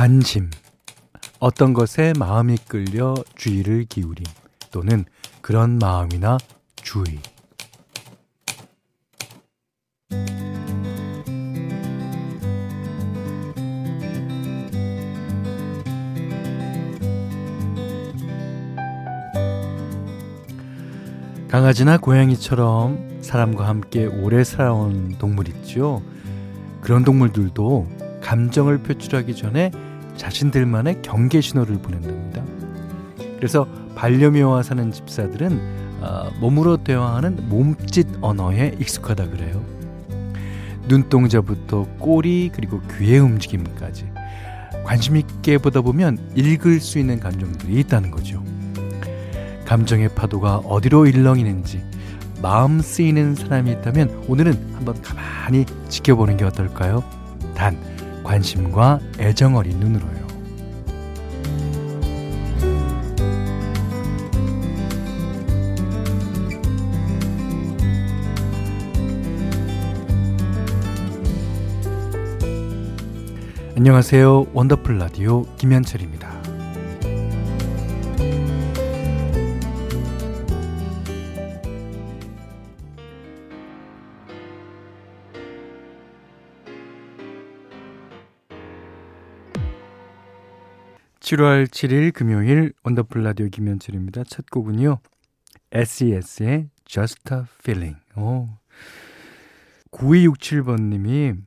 관심, 어떤 것에 마음이 끌려 주의를 기울임, 또는 그런 마음이나 주의. 강아지나 고양이처럼 사람과 함께 오래 살아온 동물 있죠. 그런 동물들도 감정을 표출하기 전에 자신들만의 경계 신호를 보낸답니다. 그래서 반려묘와 사는 집사들은 어, 몸으로 대화하는 몸짓 언어에 익숙하다 그래요. 눈동자부터 꼬리 그리고 귀의 움직임까지 관심 있게 보다 보면 읽을 수 있는 감정들이 있다는 거죠. 감정의 파도가 어디로 일렁이는지 마음 쓰이는 사람이 있다면 오늘은 한번 가만히 지켜보는 게 어떨까요? 단 관심과 애정 어린 눈으로요. 안녕하세요. 원더풀 라디오 김현철입니다. 7월 7일 금요일 원더풀 라디오 김현철입니다. 첫 곡은요. SES의 Just a Feeling. 오. 9267번님이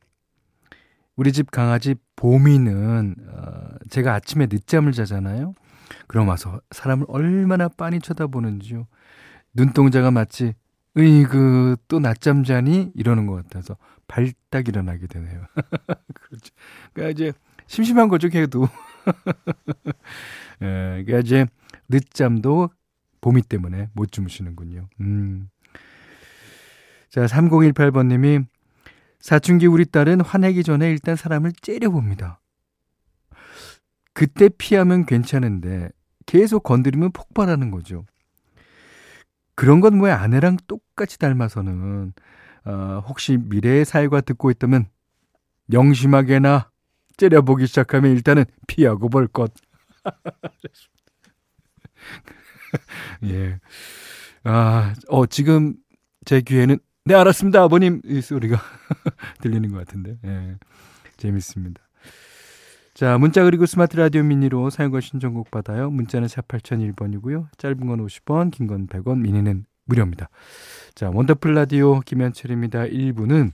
우리 집 강아지 보미는 어, 제가 아침에 늦잠을 자잖아요. 그럼 와서 사람을 얼마나 빤히 쳐다보는지요. 눈동자가 마치 으이그 또 낮잠 자니 이러는 것 같아서 발딱 일어나게 되네요. 그렇죠. 그러니까 이제 심심한 거죠, 걔도. 예, 그러니까 이제 늦잠도 봄이 때문에 못 주무시는군요. 음. 자, 3018번님이 사춘기 우리 딸은 화내기 전에 일단 사람을 째려봅니다. 그때 피하면 괜찮은데 계속 건드리면 폭발하는 거죠. 그런 건왜 아내랑 똑같이 닮아서는 어, 혹시 미래의 사회가 듣고 있다면 영심하게나 째려보기 시작하면 일단은 피하고 볼 것. 예. 아, 어, 지금 제 귀에는 네, 알았습니다, 아버님. 이 소리가 들리는 것 같은데. 예. 재밌습니다. 자, 문자 그리고 스마트 라디오 미니로 사용과 신청곡 받아요. 문자는 샵 8001번이고요. 짧은 건 50원, 긴 건 100원, 미니는 무료입니다. 자, 원더풀 라디오 김현철입니다. 1부는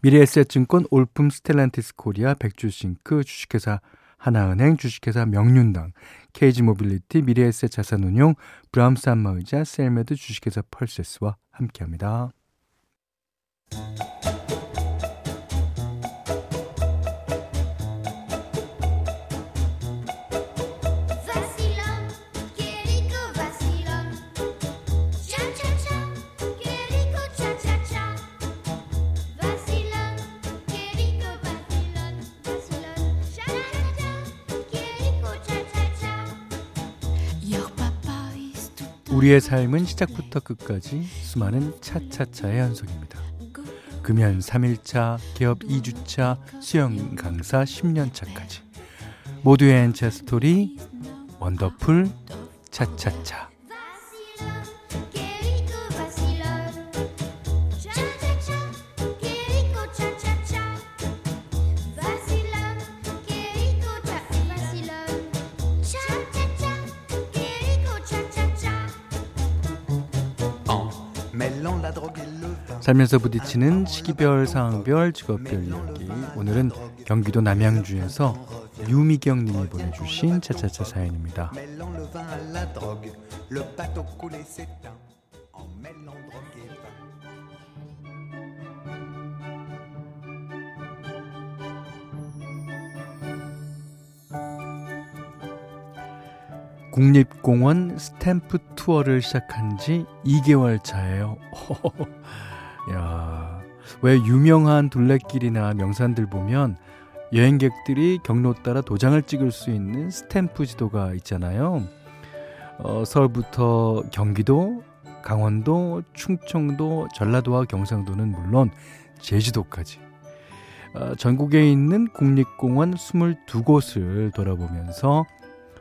미래에셋증권 올품 스텔란티스 코리아 백주싱크 주식회사 하나은행 주식회사 명륜당 케이지모빌리티 미래에셋 자산운용 브람스 한마의자 셀메드 주식회사 펄세스와 함께합니다. 우리의 삶은 시작부터 끝까지 수많은 차차차의 연속입니다. 금연 3일차, 기업 2주차, 수영 강사 10년차까지 모두의 엔차 스토리 원더풀 차차차 살면서 부딪히는 시기별, 상황별, 직업별 이야기. 오늘은 경기도 남양주에서 유미경 님이 보내주신 차차차 사연입니다. 국립공원 스탬프 투어를 시작한 지 2개월 차예요. 야, 왜 유명한 둘레길이나 명산들 보면 여행객들이 경로 따라 도장을 찍을 수 있는 스탬프 지도가 있잖아요. 어, 서울부터 경기도, 강원도, 충청도, 전라도와 경상도는 물론 제주도까지 어, 전국에 있는 국립공원 22곳을 돌아보면서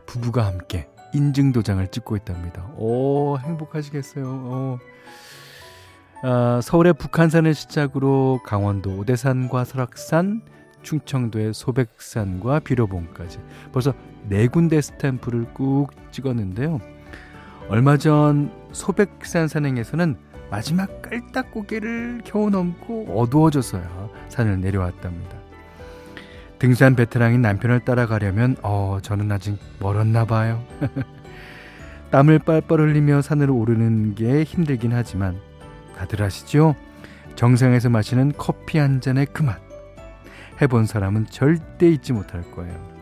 부부가 함께 인증 도장을 찍고 있답니다. 오, 행복하시겠어요. 오. 아, 서울의 북한산을 시작으로 강원도 오대산과 설악산, 충청도의 소백산과 비로봉까지 벌써 네 군데 스탬프를 꾹 찍었는데요. 얼마 전 소백산 산행에서는 마지막 깔딱고개를 겨우 넘고 어두워져서야 산을 내려왔답니다. 등산 베테랑인 남편을 따라가려면 어 저는 아직 멀었나 봐요. 땀을 뻘뻘 흘리며 산을 오르는 게 힘들긴 하지만 다들 아시죠? 정상에서 마시는 커피 한 잔의 그 맛. 해본 사람은 절대 잊지 못할 거예요.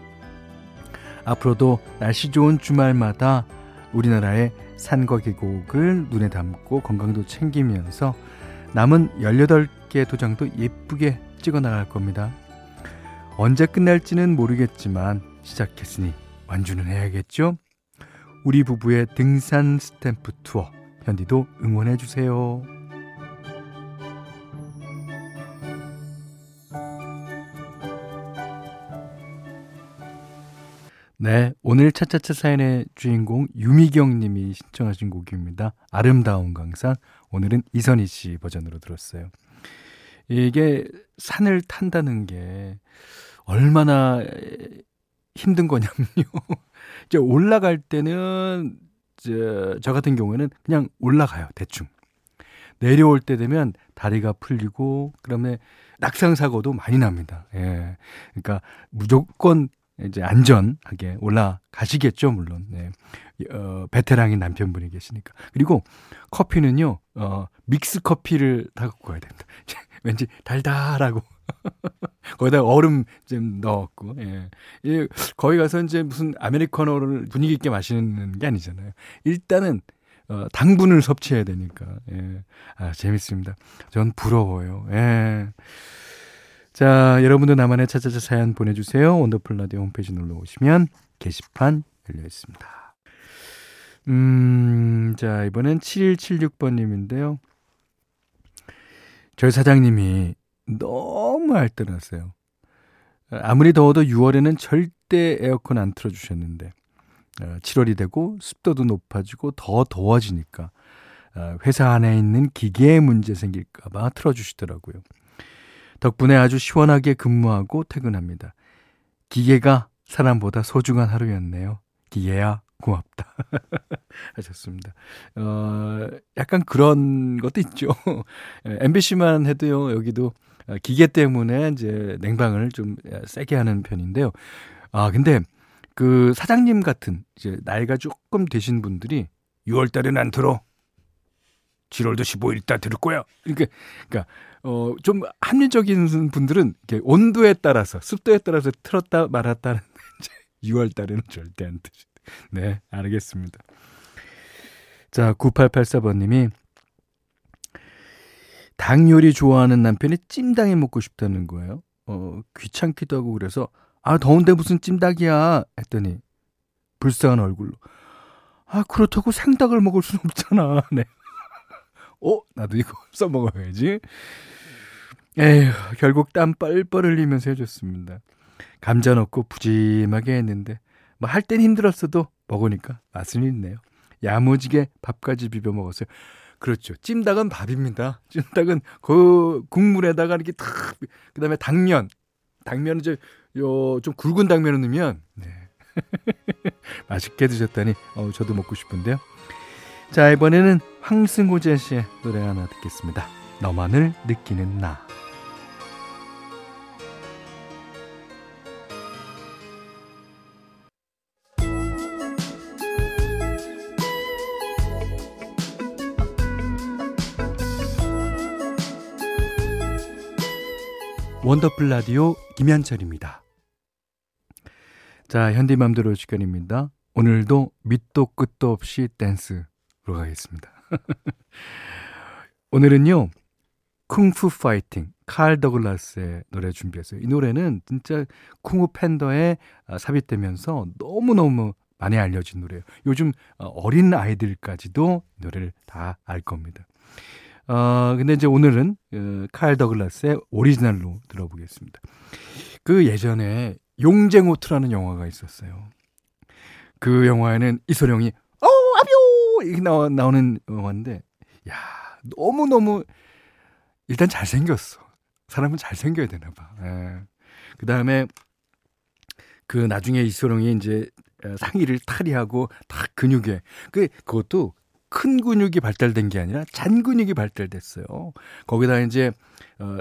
앞으로도 날씨 좋은 주말마다 우리나라의 산과 계곡을 눈에 담고 건강도 챙기면서 남은 18개 도장도 예쁘게 찍어 나갈 겁니다. 언제 끝날지는 모르겠지만 시작했으니 완주는 해야겠죠? 우리 부부의 등산 스탬프 투어 현디도 응원해 주세요. 네, 오늘 차차차 사연의 주인공 유미경 님이 신청하신 곡입니다. 아름다운 강산. 오늘은 이선희 씨 버전으로 들었어요. 이게 산을 탄다는 게 얼마나 힘든 거냐면요. 이제 올라갈 때는 저, 저 같은 경우에는 그냥 올라가요. 대충. 내려올 때 되면 다리가 풀리고 그다음에 낙상 사고도 많이 납니다. 예. 그러니까 무조건 이제 안전하게 올라가시겠죠, 물론. 네. 어, 베테랑인 남편분이 계시니까. 그리고 커피는요, 어, 믹스 커피를 다 갖고 가야 됩니다. 왠지 달달하고. 거기다 얼음 좀 넣었고, 예. 예. 거기 가서 이제 무슨 아메리카노를 분위기 있게 마시는 게 아니잖아요. 일단은, 어, 당분을 섭취해야 되니까, 예. 아, 재밌습니다. 전 부러워요. 예. 자, 여러분도 나만의 차차차 사연 보내주세요. 원더풀 라디오 홈페이지 놀러 오시면 게시판 열려 있습니다. 음, 자, 이번엔 7176번님인데요. 저희 사장님이 너무 알뜰하세요. 아무리 더워도 6월에는 절대 에어컨 안 틀어주셨는데, 7월이 어, 되고 습도도 높아지고 더 더워지니까, 어, 회사 안에 있는 기계에 문제 생길까봐 틀어주시더라고요. 덕분에 아주 시원하게 근무하고 퇴근합니다. 기계가 사람보다 소중한 하루였네요. 기계야, 고맙다. 하셨습니다. 어, 약간 그런 것도 있죠. MBC만 해도요, 여기도 기계 때문에 이제 냉방을 좀 세게 하는 편인데요. 아, 근데 그 사장님 같은 이제 나이가 조금 되신 분들이 6월 달에는 안 틀어. 7월도 15일 있다 들을 거야. 그러니까, 그러니까 어, 좀 합리적인 분들은 이렇게 온도에 따라서 습도에 따라서 틀었다 말았다는 6월 달에는 절대 안 드시. 네, 알겠습니다. 자, 9884번 님이 당 요리 좋아하는 남편이 찜닭이 먹고 싶다는 거예요. 어, 귀찮기도 하고 그래서 아, 더운데 무슨 찜닭이야 했더니 불쌍한 얼굴로 아, 그렇다고 생닭을 먹을 순 없잖아. 네. 어, 나도 이거 써 먹어야지. 에휴, 결국 땀 뻘뻘 흘리면서 해줬습니다. 감자 넣고 푸짐하게 했는데, 뭐 할 땐 힘들었어도 먹으니까 맛은 있네요. 야무지게 밥까지 비벼 먹었어요. 그렇죠. 찜닭은 밥입니다. 찜닭은 그 국물에다가 이렇게 탁, 그 다음에 당면. 당면은 저, 요, 좀 굵은 당면을 넣으면, 네. 맛있게 드셨다니, 어, 저도 먹고 싶은데요. 자, 이번에는 황승호재 씨의 노래 하나 듣겠습니다. 너만을 느끼는 나. 원더풀 라디오 김현철입니다. 자, 현디맘대로 시간입니다. 오늘도 밑도 끝도 없이 댄스로 가겠습니다. 오늘은요, 쿵푸 파이팅, 칼 더글라스의 노래 준비했어요. 이 노래는 진짜 쿵푸 팬더에 아, 삽입되면서 너무너무 많이 알려진 노래예요. 요즘 어, 어린 아이들까지도 노래를 다 알 겁니다. 어, 근데 이제 오늘은 어, 칼 더글라스의 오리지널로 들어보겠습니다. 그 예전에 용쟁호투라는 영화가 있었어요. 그 영화에는 이소룡이 어 아비오 이렇게 나오, 나오는 영화인데 야 너무 너무 일단 잘 생겼어. 사람은 잘 생겨야 되나 봐. 예. 그 다음에 그 나중에 이소룡이 이제 상의를 탈의하고 다 근육에 그 그것도 큰 근육이 발달된 게 아니라 잔 근육이 발달됐어요. 거기다 이제 어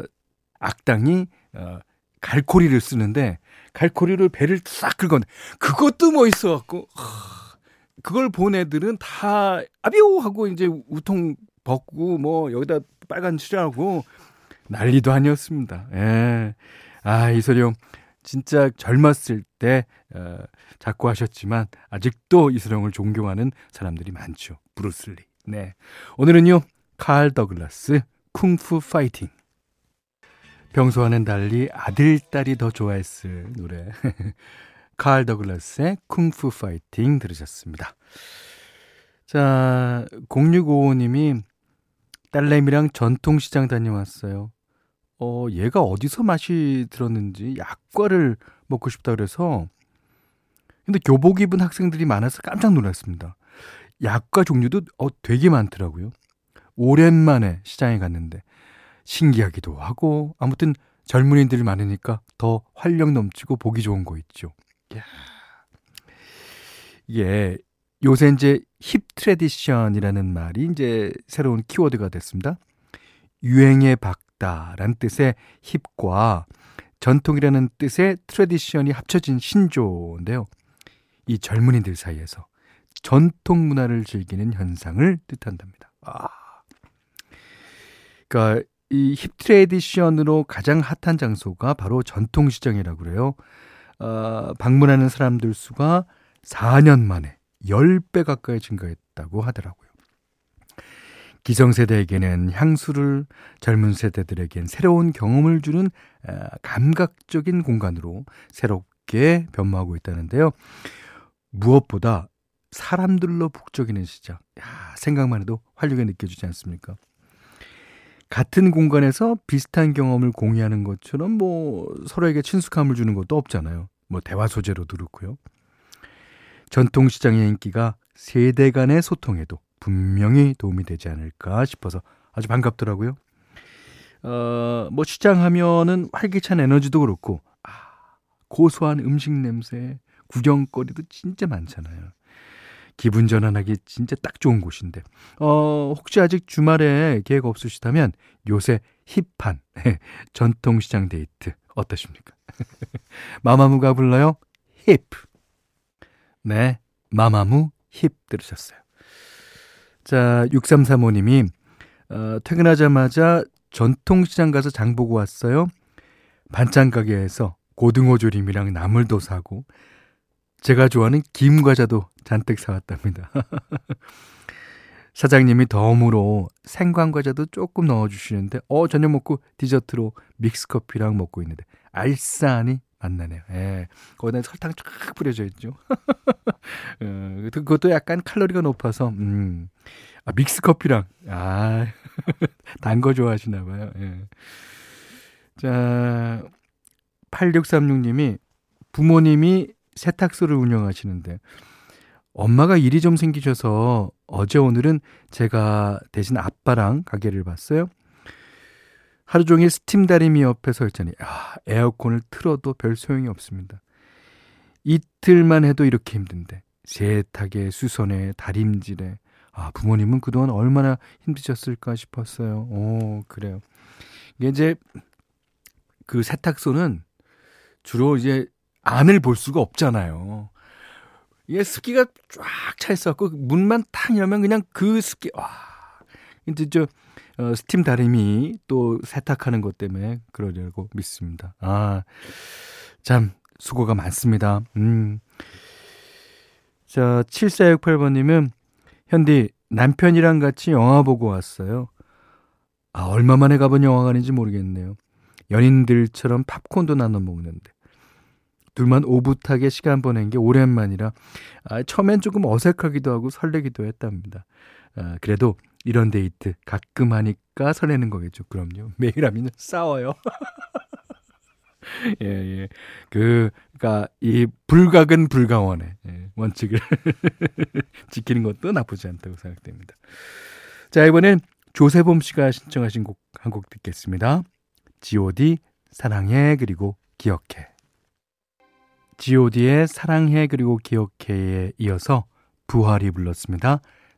악당이 어 갈코리를 쓰는데 갈코리를 배를 싹 긁어 그것도 멋있어 갖고 그걸 본 애들은 다 아비오 하고 이제 우통 벗고 뭐 여기다 빨간 칠하고 난리도 아니었습니다. 예. 아, 이소룡 진짜 젊었을 때 어, 작고 하셨지만 아직도 이소룡을 존경하는 사람들이 많죠. 브루슬리. 네. 오늘은요. 칼 더글라스 쿵푸 파이팅. 평소와는 달리 아들, 딸이 더 좋아했을 노래. 칼 더글라스의 쿵푸 파이팅 들으셨습니다. 자, 0655님이 딸내미랑 전통시장 다녀왔어요. 어, 얘가 어디서 맛이 들었는지 약과를 먹고 싶다 그래서 근데 교복 입은 학생들이 많아서 깜짝 놀랐습니다. 약과 종류도 어, 되게 많더라고요. 오랜만에 시장에 갔는데 신기하기도 하고 아무튼 젊은이들이 많으니까 더 활력 넘치고 보기 좋은 거 있죠. 이게 요새 이제 hip tradition이라는 말이 이제 새로운 키워드가 됐습니다. 유행에 밝다라는 뜻의 hip과 전통이라는 뜻의 tradition이 합쳐진 신조어인데요. 이 젊은이들 사이에서 전통 문화를 즐기는 현상을 뜻한답니다. 아. 그러니까 이 힙 트레디션으로 가장 핫한 장소가 바로 전통 시장이라고 그래요. 어, 방문하는 사람들 수가 4년 만에 10배 가까이 증가했다고 하더라고요. 기성세대에게는 향수를 젊은 세대들에겐 새로운 경험을 주는 감각적인 공간으로 새롭게 변모하고 있다는데요. 무엇보다 사람들로 북적이는 시장. 야, 생각만 해도 활력이 느껴지지 않습니까? 같은 공간에서 비슷한 경험을 공유하는 것처럼 뭐 서로에게 친숙함을 주는 것도 없잖아요. 뭐 대화 소재로도 그렇고요. 전통시장의 인기가 세대 간의 소통에도 분명히 도움이 되지 않을까 싶어서 아주 반갑더라고요. 어, 뭐 시장 하면은 활기찬 에너지도 그렇고, 아, 고소한 음식 냄새, 구경거리도 진짜 많잖아요. 기분 전환하기 진짜 딱 좋은 곳인데. 어, 혹시 아직 주말에 계획 없으시다면 요새 힙한 전통시장 데이트 어떠십니까? 마마무가 불러요. 힙. 네, 마마무 힙 들으셨어요. 자, 6335님이 어, 퇴근하자마자 전통시장 가서 장 보고 왔어요. 반찬 가게에서 고등어 조림이랑 나물도 사고 제가 좋아하는 김 과자도 잔뜩 사왔답니다. 사장님이 덤으로 생강 과자도 조금 넣어주시는데 어 저녁 먹고 디저트로 믹스 커피랑 먹고 있는데 알싸하니 만나네요. 예. 거기다 설탕 쫙 뿌려져 있죠. 어, 그것도 약간 칼로리가 높아서, 음. 아, 믹스 커피랑, 아, 단 거 좋아하시나 봐요. 예. 자, 8636님이 부모님이 세탁소를 운영하시는데, 엄마가 일이 좀 생기셔서 어제 오늘은 제가 대신 아빠랑 가게를 봤어요. 하루 종일 스팀 다리미 옆에 서 있자니 아, 에어컨을 틀어도 별 소용이 없습니다. 이틀만 해도 이렇게 힘든데 세탁에 수선에 다림질에 아 부모님은 그동안 얼마나 힘드셨을까 싶었어요. 오 그래요. 이게 이제 그 세탁소는 주로 이제 안을 볼 수가 없잖아요. 이게 습기가 쫙 차 있어갖고 문만 탁 열면 그냥 그 습기 와 이제 저 어, 스팀 다리미 또 세탁하는 것 때문에 그러려고 믿습니다. 아, 참, 수고가 많습니다. 음. 자, 7468번님은, 현디, 남편이랑 같이 영화 보고 왔어요. 아, 얼마 만에 가본 영화관인지 모르겠네요. 연인들처럼 팝콘도 나눠 먹는데. 둘만 오붓하게 시간 보낸 게 오랜만이라, 아, 처음엔 조금 어색하기도 하고 설레기도 했답니다. 아, 그래도 이런 데이트 가끔 하니까 설레는 거겠죠. 그럼요. 매일 하면 싸워요. 예, 예. 그, 그니까, 이 불각은 불가원의 예, 원칙을 지키는 것도 나쁘지 않다고 생각됩니다. 자, 이번엔 조세범 씨가 신청하신 곡 한 곡 듣겠습니다. G.O.D. 사랑해 그리고 기억해. G.O.D의 사랑해 그리고 기억해에 이어서 부활이 불렀습니다.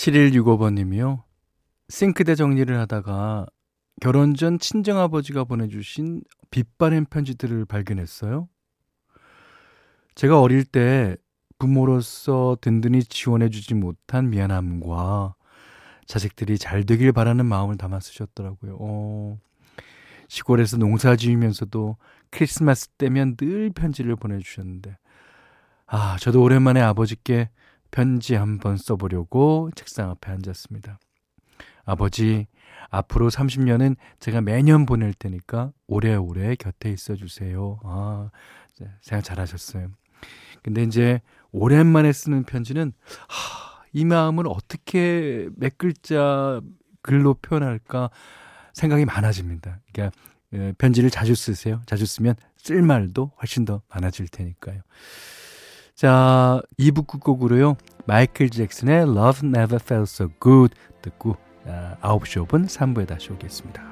7165번님이요. 싱크대 정리를 하다가 결혼 전 친정아버지가 보내주신 빛바랜 편지들을 발견했어요. 제가 어릴 때 부모로서 든든히 지원해주지 못한 미안함과 자식들이 잘 되길 바라는 마음을 담아 쓰셨더라고요. 어, 시골에서 농사 지으면서도 크리스마스 때면 늘 편지를 보내주셨는데, 아, 저도 오랜만에 아버지께 편지 한번 써보려고 책상 앞에 앉았습니다. 아버지, 앞으로 30년은 제가 매년 보낼 테니까 오래오래 곁에 있어 주세요. 아, 생각 잘하셨어요. 근데 이제 오랜만에 쓰는 편지는 하, 이 마음을 어떻게 몇 글자 글로 표현할까 생각이 많아집니다. 그러니까 예, 편지를 자주 쓰세요. 자주 쓰면 쓸 말도 훨씬 더 많아질 테니까요. 자, 2부 끝곡으로요. 마이클 잭슨의 Love Never Felt So Good 듣고 9시 5분 3부에 다시 오겠습니다.